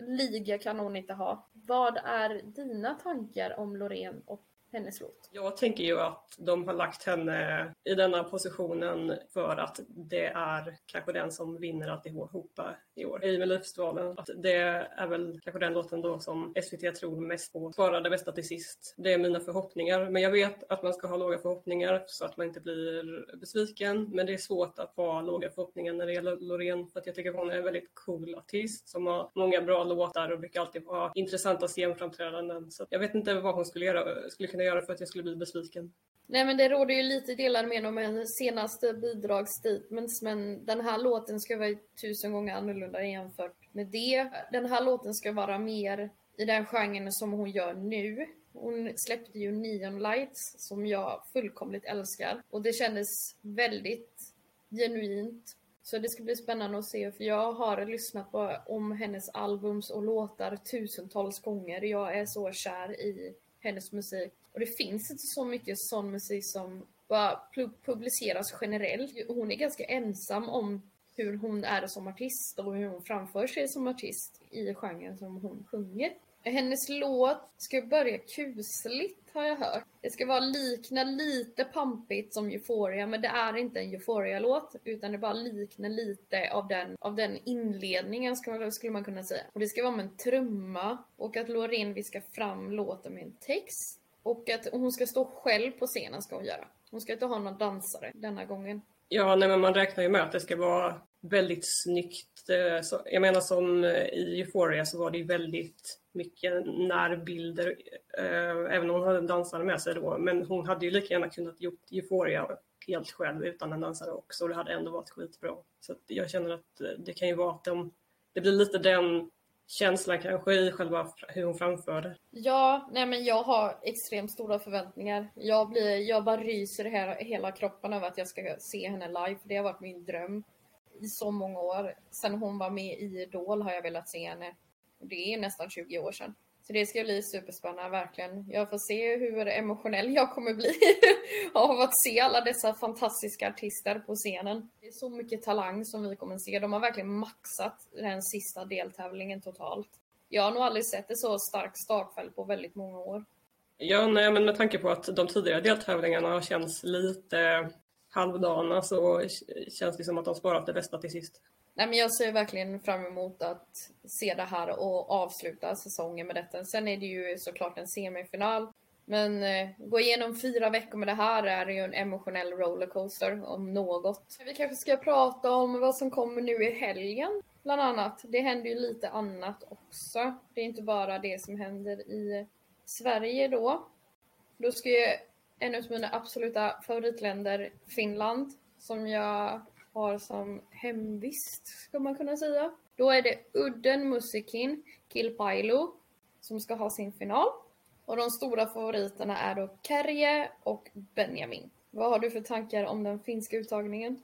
liga kan hon inte ha. Vad är dina tankar om Loreen och hennes låt? Jag tänker ju att de har lagt henne i denna positionen för att det är kanske den som vinner alltihopa i år i Melodifestivalen. Att det är väl kanske den låten då som SVT tror mest på. Spara det bästa till sist. Det är mina förhoppningar. Men jag vet att man ska ha låga förhoppningar så att man inte blir besviken. Men det är svårt att ha låga förhoppningar när det gäller Loreen för att jag tycker hon är en väldigt cool artist som har många bra låtar och brukar alltid ha intressanta scenframträdanden. Så jag vet inte vad hon skulle, göra, skulle kunna göra för att jag skulle bli besviken. Nej men det råder ju lite delade meningar om hennes senaste bidragsstatements men den här låten ska vara tusen gånger annorlunda jämfört med det. Den här låten ska vara mer i den genren som hon gör nu. Hon släppte ju Neon Lights som jag fullkomligt älskar och det kändes väldigt genuint. Så det ska bli spännande att se för jag har lyssnat på om hennes albums och låtar tusentals gånger. Jag är så kär i hennes musik. Och det finns inte så mycket sån musik som bara publiceras generellt. Hon är ganska ensam om hur hon är som artist och hur hon framför sig som artist i genren som hon sjunger. Hennes låt ska börja kusligt har jag hört. Det ska vara likna lite pampigt som Euphoria men det är inte en Euphoria-låt utan det bara liknar lite av den, av den inledningen skulle, man kunna säga. Och det ska vara med en trumma och att Loreen viskar fram låten med en text. Och att hon ska stå själv på scenen ska hon göra. Hon ska inte ha någon dansare denna gången. Ja, nej, men man räknar ju med att det ska vara väldigt snyggt. Eh, så, jag menar som eh, i Euphoria så var det ju väldigt mycket närbilder, eh, även om hon hade en dansare med sig då. Men hon hade ju lika gärna kunnat gjort Euphoria helt själv utan en dansare också och det hade ändå varit skitbra. Så jag känner att eh, det kan ju vara att de, det blir lite den känslan kanske i själva hur hon framför det. Ja, nej men jag har extremt stora förväntningar. Jag, blir, jag bara ryser i hela, hela kroppen över att jag ska se henne live, för det har varit min dröm i så många år. Sen hon var med i Idol har jag velat se henne. Det är nästan 20 år sedan. Så det ska bli superspännande, verkligen. Jag får se hur emotionell jag kommer bli *laughs* av att se alla dessa fantastiska artister på scenen. Det är så mycket talang som vi kommer se. De har verkligen maxat den sista deltävlingen totalt. Jag har nog aldrig sett ett så starkt startfält på väldigt många år. Ja, nej, men med tanke på att de tidigare deltävlingarna har känts lite halvdana så alltså, känns det som att de sparat det bästa till sist. Nej, men jag ser verkligen fram emot att se det här och avsluta säsongen med detta. Sen är det ju såklart en semifinal. Men eh, gå igenom fyra veckor med det här är ju en emotionell rollercoaster om något. Vi kanske ska prata om vad som kommer nu i helgen, bland annat. Det händer ju lite annat också. Det är inte bara det som händer i Sverige då. Då ska jag en av mina absoluta favoritländer, Finland, som jag har som hemvist, ska man kunna säga. Då är det Udden Musikin Kilpailu som ska ha sin final. Och de stora favoriterna är då Kerje och Benjamin. Vad har du för tankar om den finska uttagningen?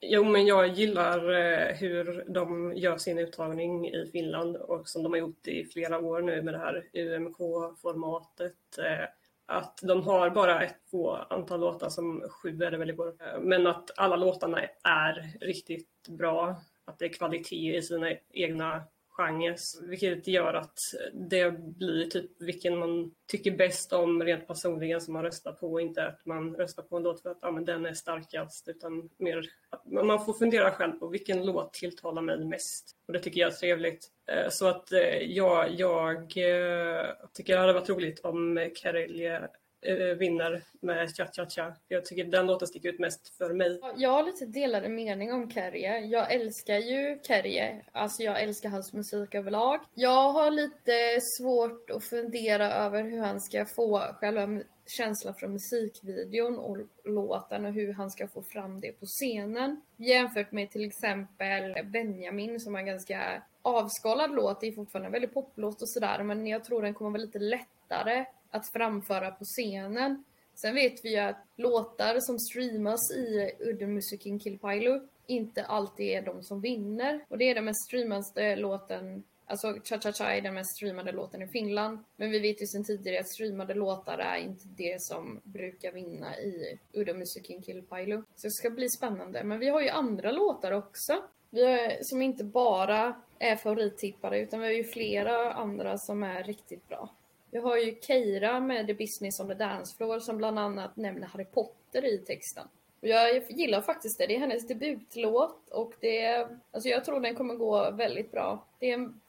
Jo, men jag gillar eh, hur de gör sin uttagning i Finland och som de har gjort i flera år nu med det här UMK-formatet. Eh, att de har bara ett få antal låtar, som sju är det väl i men att alla låtarna är riktigt bra. Att det är kvalitet i sina egna genre, vilket gör att det blir typ vilken man tycker bäst om rent personligen som man röstar på, inte att man röstar på en låt för att ah, men den är starkast, utan mer att man får fundera själv på vilken låt tilltalar mig mest. Och det tycker jag är trevligt. Eh, så att eh, ja, jag eh, tycker det hade varit roligt om Karelje Eh, vinner med Cha Cha Cha. Jag tycker den låten sticker ut mest för mig. Jag har lite delade mening om Kerje. Jag älskar ju Kerje. Alltså jag älskar hans musik överlag. Jag har lite svårt att fundera över hur han ska få själva känslan från musikvideon och låten och hur han ska få fram det på scenen. Jämfört med till exempel Benjamin som har en ganska avskalad låt. Det är fortfarande en väldigt poplåt och sådär men jag tror den kommer vara lite lättare att framföra på scenen. Sen vet vi ju att låtar som streamas i Udden Musikin Kilpailu inte alltid är de som vinner. Och det är den mest streamade låten Alltså Cha Cha Cha är den mest streamade låten i Finland. Men vi vet ju sedan tidigare att streamade låtar är inte det som brukar vinna i Udda Musikin Kilpailu. Så det ska bli spännande. Men vi har ju andra låtar också. Vi har, som inte bara är favorittippare utan vi har ju flera andra som är riktigt bra. Vi har ju Keira med The Business on the Dance Floor som bland annat nämner Harry Potter i texten. Och jag gillar faktiskt det. Det är hennes debutlåt och det är, alltså jag tror den kommer gå väldigt bra. Det är, en,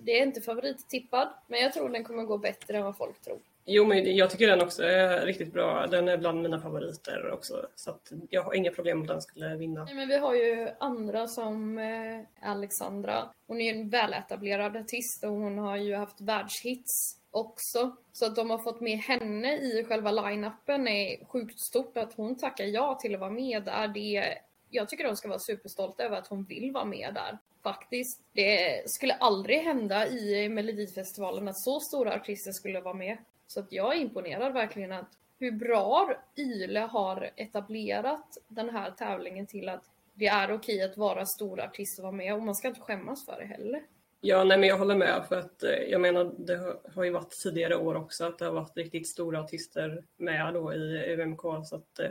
det är inte favorittippad, men jag tror den kommer gå bättre än vad folk tror. Jo, men jag tycker den också är riktigt bra. Den är bland mina favoriter också. Så att jag har inga problem om den skulle vinna. Nej, men vi har ju andra som eh, Alexandra. Hon är ju en väletablerad artist och hon har ju haft världshits också. Så att de har fått med henne i själva line-upen är sjukt stort. Att hon tackar ja till att vara med där. Det, jag tycker de ska vara superstolta över att hon vill vara med där. Faktiskt. Det skulle aldrig hända i Melodifestivalen att så stora artister skulle vara med. Så att jag är imponerad verkligen att hur bra Yle har etablerat den här tävlingen till att det är okej att vara stor artist och vara med och man ska inte skämmas för det heller. Ja, nej, men jag håller med för att eh, jag menar det har ju varit tidigare år också att det har varit riktigt stora artister med då i UMK så att eh,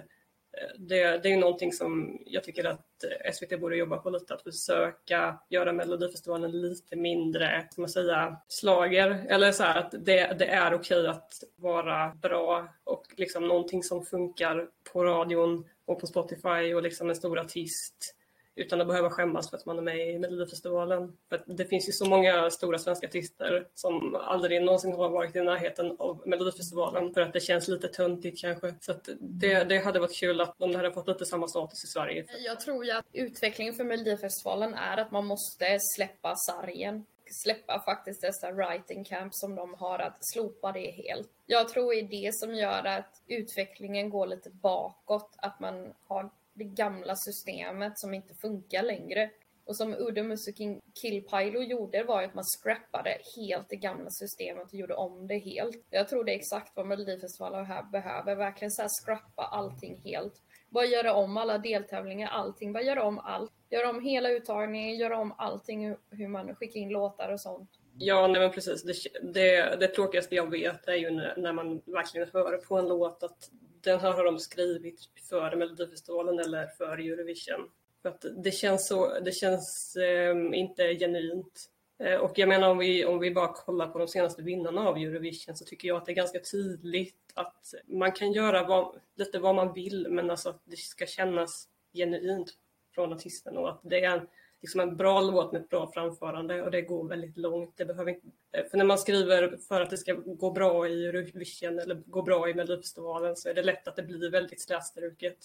det, det är någonting som jag tycker att SVT borde jobba på lite, att försöka göra Melodifestivalen lite mindre, ska man säga, slager. Eller så här, att det, det är okej att vara bra och liksom någonting som funkar på radion och på Spotify och liksom en stor artist utan att behöva skämmas för att man är med i Melodifestivalen. För det finns ju så många stora svenska artister som aldrig någonsin har varit i närheten av Melodifestivalen för att det känns lite töntigt kanske. Så det, det hade varit kul att de hade fått lite samma status i Sverige. Jag tror ju att utvecklingen för Melodifestivalen är att man måste släppa sargen släppa faktiskt dessa writing camps som de har, att slopa det helt. Jag tror det är det som gör att utvecklingen går lite bakåt, att man har det gamla systemet som inte funkar längre. Och som Udde Musikin Killpilo gjorde var ju att man scrappade helt det gamla systemet och gjorde om det helt. Jag tror det är exakt vad Melodifestivalen här behöver, verkligen så här scrappa allting helt. Bara göra om alla deltävlingar, allting, bara göra om allt. Göra om hela uttagningen, göra om allting, hur man skickar in låtar och sånt. Ja, nej men precis. Det, det, det tråkigaste jag vet är ju när, när man verkligen hör på en låt att den här har de skrivit för Melodifestivalen eller för Eurovision. För att det känns, så, det känns eh, inte genuint. Eh, och jag menar om vi, om vi bara kollar på de senaste vinnarna av Eurovision så tycker jag att det är ganska tydligt att man kan göra vad, lite vad man vill men alltså att det ska kännas genuint från artisten och att det är liksom en bra låt med ett bra framförande och det går väldigt långt. Det behöver inte, för när man skriver för att det ska gå bra i Eurovision eller gå bra i Melodifestivalen så är det lätt att det blir väldigt slätstruket.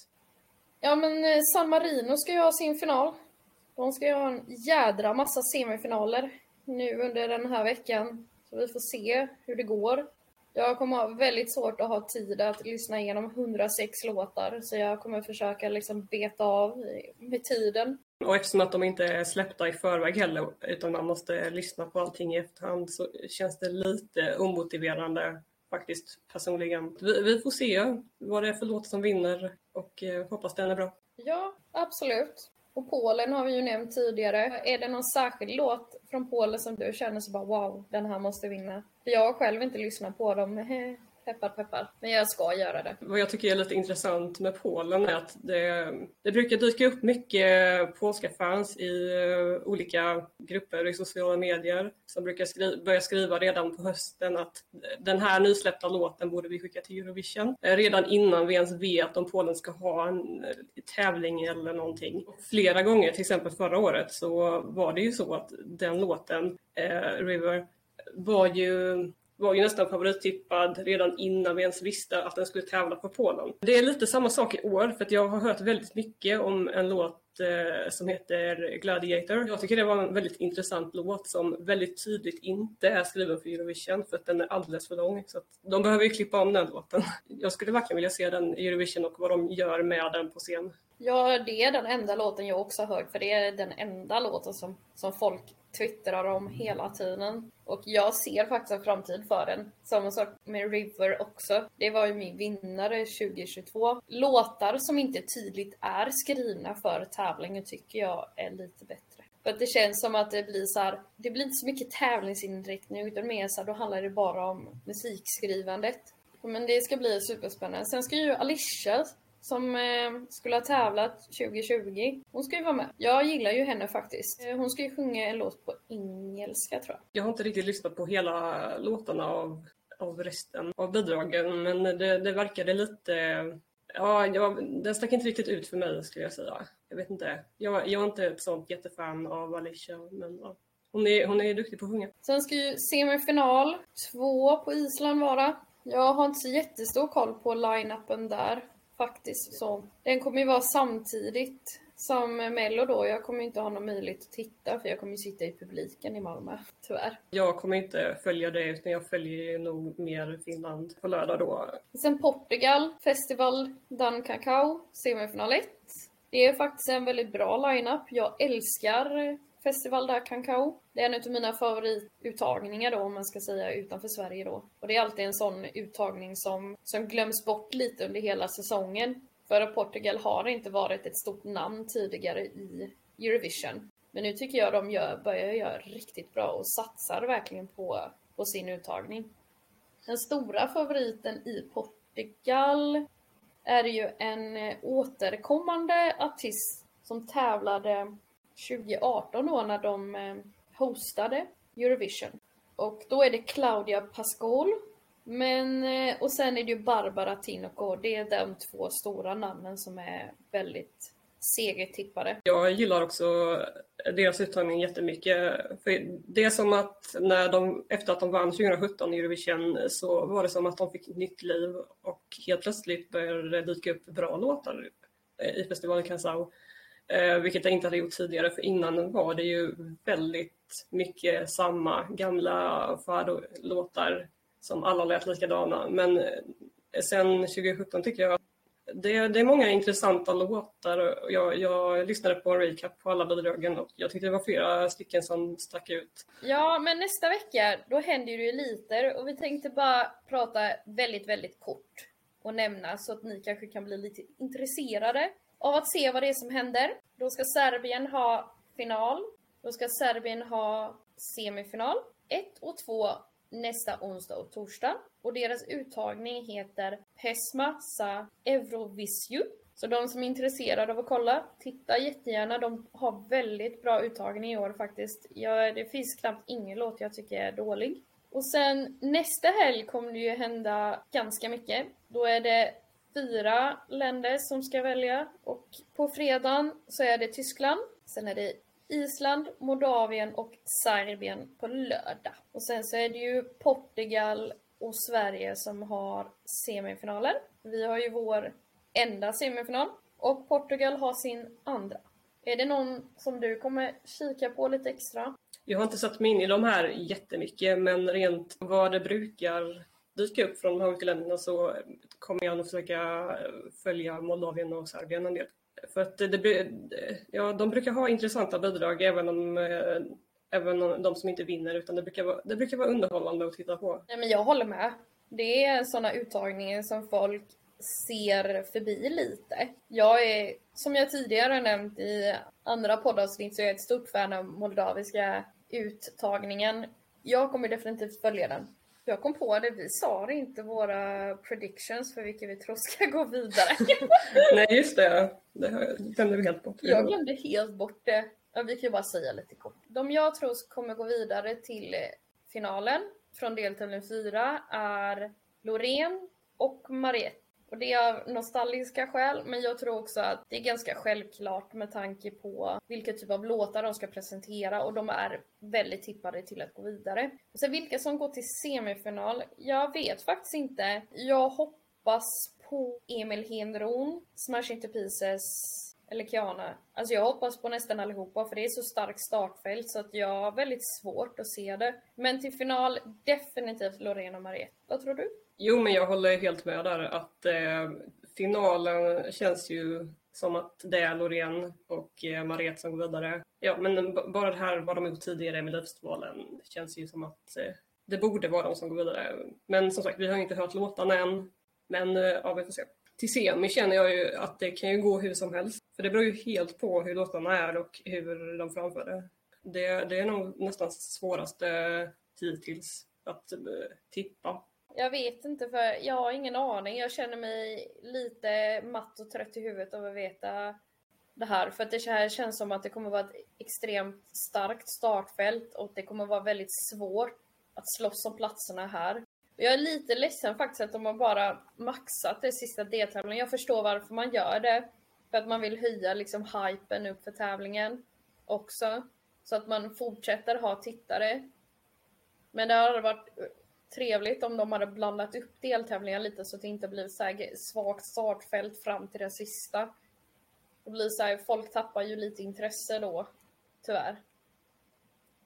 Ja men eh, San Marino ska ju ha sin final. De ska ju ha en jädra massa semifinaler nu under den här veckan. Så vi får se hur det går. Jag kommer ha väldigt svårt att ha tid att lyssna igenom 106 låtar så jag kommer försöka liksom beta av med tiden. Och eftersom att de inte är släppta i förväg heller utan man måste lyssna på allting i efterhand så känns det lite omotiverande faktiskt personligen. Vi, vi får se vad det är för låt som vinner och eh, hoppas den är bra. Ja, absolut. Och Polen har vi ju nämnt tidigare. Är det någon särskild låt från Polen som du känner så bara wow, den här måste vinna? För jag har själv inte lyssnat på dem. *laughs* Peppar peppar. Men jag ska göra det. Vad jag tycker är lite intressant med Polen är att det, det brukar dyka upp mycket polska fans i eh, olika grupper i sociala medier som brukar skri börja skriva redan på hösten att den här nysläppta låten borde vi skicka till Eurovision. Eh, redan innan vi ens vet om Polen ska ha en eh, tävling eller någonting. Flera gånger, till exempel förra året, så var det ju så att den låten, River, var ju var ju nästan favorittippad redan innan vi ens visste att den skulle tävla på Polen. Det är lite samma sak i år för att jag har hört väldigt mycket om en låt eh, som heter Gladiator. Jag tycker det var en väldigt intressant låt som väldigt tydligt inte är skriven för Eurovision för att den är alldeles för lång. Så de behöver ju klippa om den låten. Jag skulle verkligen vilja se den i Eurovision och vad de gör med den på scen. Ja, det är den enda låten jag också har hört för det är den enda låten som, som folk twittrar om hela tiden. Och jag ser faktiskt en framtid för den. Samma sak med River också. Det var ju min vinnare 2022. Låtar som inte tydligt är skrivna för tävlingen tycker jag är lite bättre. För att det känns som att det blir så här, det blir inte så mycket tävlingsinriktning utan mer så här, då handlar det bara om musikskrivandet. Men det ska bli superspännande. Sen ska ju Alicia som eh, skulle ha tävlat 2020. Hon ska ju vara med. Jag gillar ju henne faktiskt. Eh, hon ska ju sjunga en låt på engelska tror jag. Jag har inte riktigt lyssnat på hela låtarna av, av resten av bidragen men det, det verkade lite Ja, jag, den stack inte riktigt ut för mig skulle jag säga. Jag vet inte. Jag, jag är inte ett sånt jättefan av Alicia men ja. Hon är, hon är duktig på att sjunga. Sen ska ju semifinal två på Island vara. Jag har inte så jättestor koll på line-upen där faktiskt. Så den kommer ju vara samtidigt som Mello då. Jag kommer inte ha någon möjlighet att titta för jag kommer sitta i publiken i Malmö, tyvärr. Jag kommer inte följa det utan jag följer nog mer Finland på lördag då. Sen Portugal, Festival Dan Cacao, semifinal 1. Det är faktiskt en väldigt bra line-up. Jag älskar Festival da Cancao. Det är en av mina favorituttagningar då, om man ska säga utanför Sverige då. Och det är alltid en sån uttagning som, som glöms bort lite under hela säsongen. För att Portugal har inte varit ett stort namn tidigare i Eurovision. Men nu tycker jag de gör, börjar göra riktigt bra och satsar verkligen på, på sin uttagning. Den stora favoriten i Portugal är ju en återkommande artist som tävlade 2018 då när de eh, hostade Eurovision. Och då är det Claudia Pascal. Men, eh, och sen är det ju Barbara Tinoco. Det är de två stora namnen som är väldigt segertippare. Jag gillar också deras uttagning jättemycket. För det är som att när de, efter att de vann 2017 i Eurovision så var det som att de fick nytt liv och helt plötsligt började det dyka upp bra låtar eh, i festivalen Kansau. Eh, vilket jag inte hade gjort tidigare för innan var det ju väldigt mycket samma gamla Fado-låtar som alla lät likadana. Men eh, sen 2017 tycker jag att det, det är många intressanta låtar. Jag, jag lyssnade på en recap på alla bidragen och jag tyckte det var flera stycken som stack ut. Ja, men nästa vecka då händer det ju lite och vi tänkte bara prata väldigt, väldigt kort och nämna så att ni kanske kan bli lite intresserade av att se vad det är som händer. Då ska Serbien ha final. Då ska Serbien ha semifinal. 1 och 2 nästa onsdag och torsdag. Och deras uttagning heter Pesma sa Eurovisiu. Så de som är intresserade av att kolla, titta jättegärna. De har väldigt bra uttagning i år faktiskt. Ja, det finns knappt ingen låt jag tycker är dålig. Och sen nästa helg kommer det ju hända ganska mycket. Då är det fyra länder som ska välja och på fredagen så är det Tyskland, sen är det Island, Moldavien och Serbien på lördag. Och sen så är det ju Portugal och Sverige som har semifinaler. Vi har ju vår enda semifinal och Portugal har sin andra. Är det någon som du kommer kika på lite extra? Jag har inte satt mig in i de här jättemycket men rent vad det brukar dyka upp från de här olika länderna så kommer jag nog försöka eh, följa Moldavien och Serbien en del. För att det, det, eh, ja, de brukar ha intressanta bidrag även om eh, även om de som inte vinner utan det brukar vara, det brukar vara underhållande att titta på. Nej, men jag håller med. Det är sådana uttagningar som folk ser förbi lite. Jag är, som jag tidigare nämnt i andra poddavsnitt, så är jag ett stort fan av moldaviska uttagningen. Jag kommer definitivt följa den. Jag kom på det, vi sa inte våra predictions för vilka vi tror ska gå vidare. *laughs* Nej, just det. Det glömde vi helt bort. Jag glömde helt bort det. Ja, vi kan ju bara säga lite kort. De jag tror kommer gå vidare till finalen från deltävling 4 är Loreen och Mariette. Och det är av nostalgiska skäl, men jag tror också att det är ganska självklart med tanke på vilken typ av låtar de ska presentera och de är väldigt tippade till att gå vidare. Och sen vilka som går till semifinal, jag vet faktiskt inte. Jag hoppas på Emil Henron, Smash Into Pieces eller Kiana. Alltså jag hoppas på nästan allihopa för det är så starkt startfält så att jag har väldigt svårt att se det. Men till final definitivt Loreen och Mariette. Vad tror du? Jo, men jag håller helt med där att eh, finalen känns ju som att det är Loreen och eh, Mariette som går vidare. Ja, men bara det här vad de gjort tidigare med Melodifestivalen känns ju som att eh, det borde vara de som går vidare. Men som sagt, vi har inte hört låtarna än. Men eh, ja, vi får se. Till semi känner jag ju att det kan ju gå hur som helst. För det beror ju helt på hur låtarna är och hur de framför det. Det, det är nog nästan svåraste hittills att eh, tippa. Jag vet inte för jag har ingen aning. Jag känner mig lite matt och trött i huvudet av att veta det här. För att det här känns som att det kommer vara ett extremt starkt startfält och det kommer vara väldigt svårt att slåss om platserna här. Jag är lite ledsen faktiskt att de har bara maxat det sista deltävlingen. Jag förstår varför man gör det. För att man vill höja liksom hypen upp för tävlingen också. Så att man fortsätter ha tittare. Men det hade varit eh, trevligt om de hade blandat upp deltävlingar lite så att det inte blir så här svagt startfält fram till den sista. Det blir så här, folk tappar ju lite intresse då, tyvärr.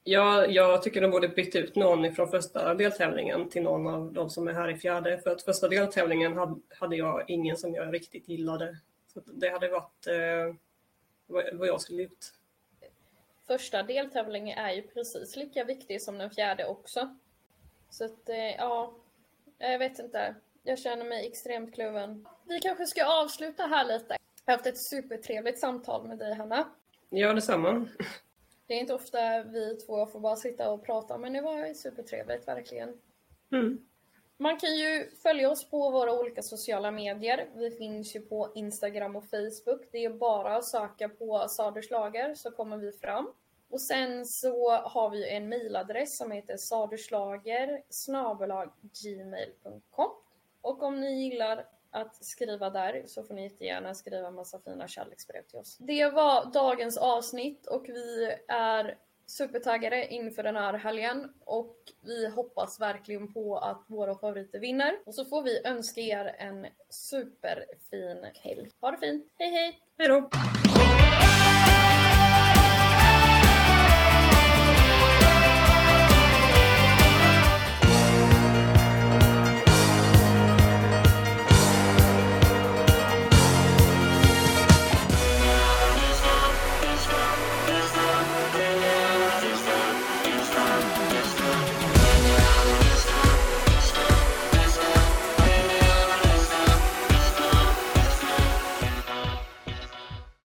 Ja, jag tycker de borde bytt ut någon från första deltävlingen till någon av de som är här i fjärde. För att första deltävlingen hade jag ingen som jag riktigt gillade. Så det hade varit eh, vad jag skulle gjort. Första deltävlingen är ju precis lika viktig som den fjärde också. Så att, eh, ja, jag vet inte. Jag känner mig extremt kluven. Vi kanske ska avsluta här lite. Jag har haft ett supertrevligt samtal med dig, Hanna. Ja, detsamma. Det är inte ofta vi två får bara sitta och prata, men det var supertrevligt, verkligen. Mm. Man kan ju följa oss på våra olika sociala medier. Vi finns ju på Instagram och Facebook. Det är bara att söka på Saderslager så kommer vi fram. Och sen så har vi en mailadress som heter saderslager gmail.com Och om ni gillar att skriva där så får ni jättegärna skriva massa fina kärleksbrev till oss. Det var dagens avsnitt och vi är supertaggade inför den här helgen och vi hoppas verkligen på att våra favoriter vinner. Och så får vi önska er en superfin helg. Ha det fint! Hej hej! Hej då!